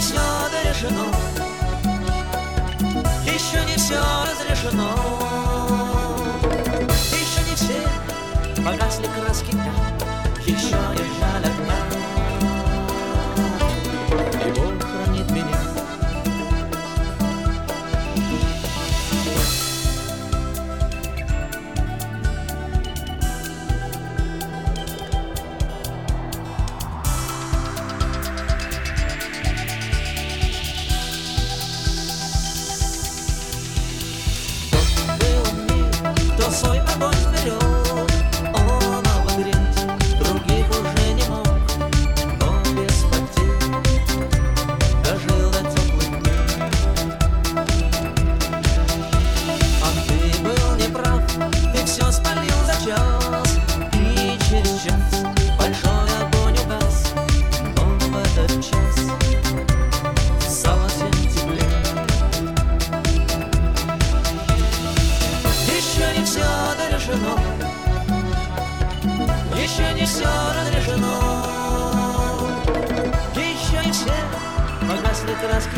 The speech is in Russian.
все дорешено, еще не все разрешено. mną Dzisiaj się odnasny teraz.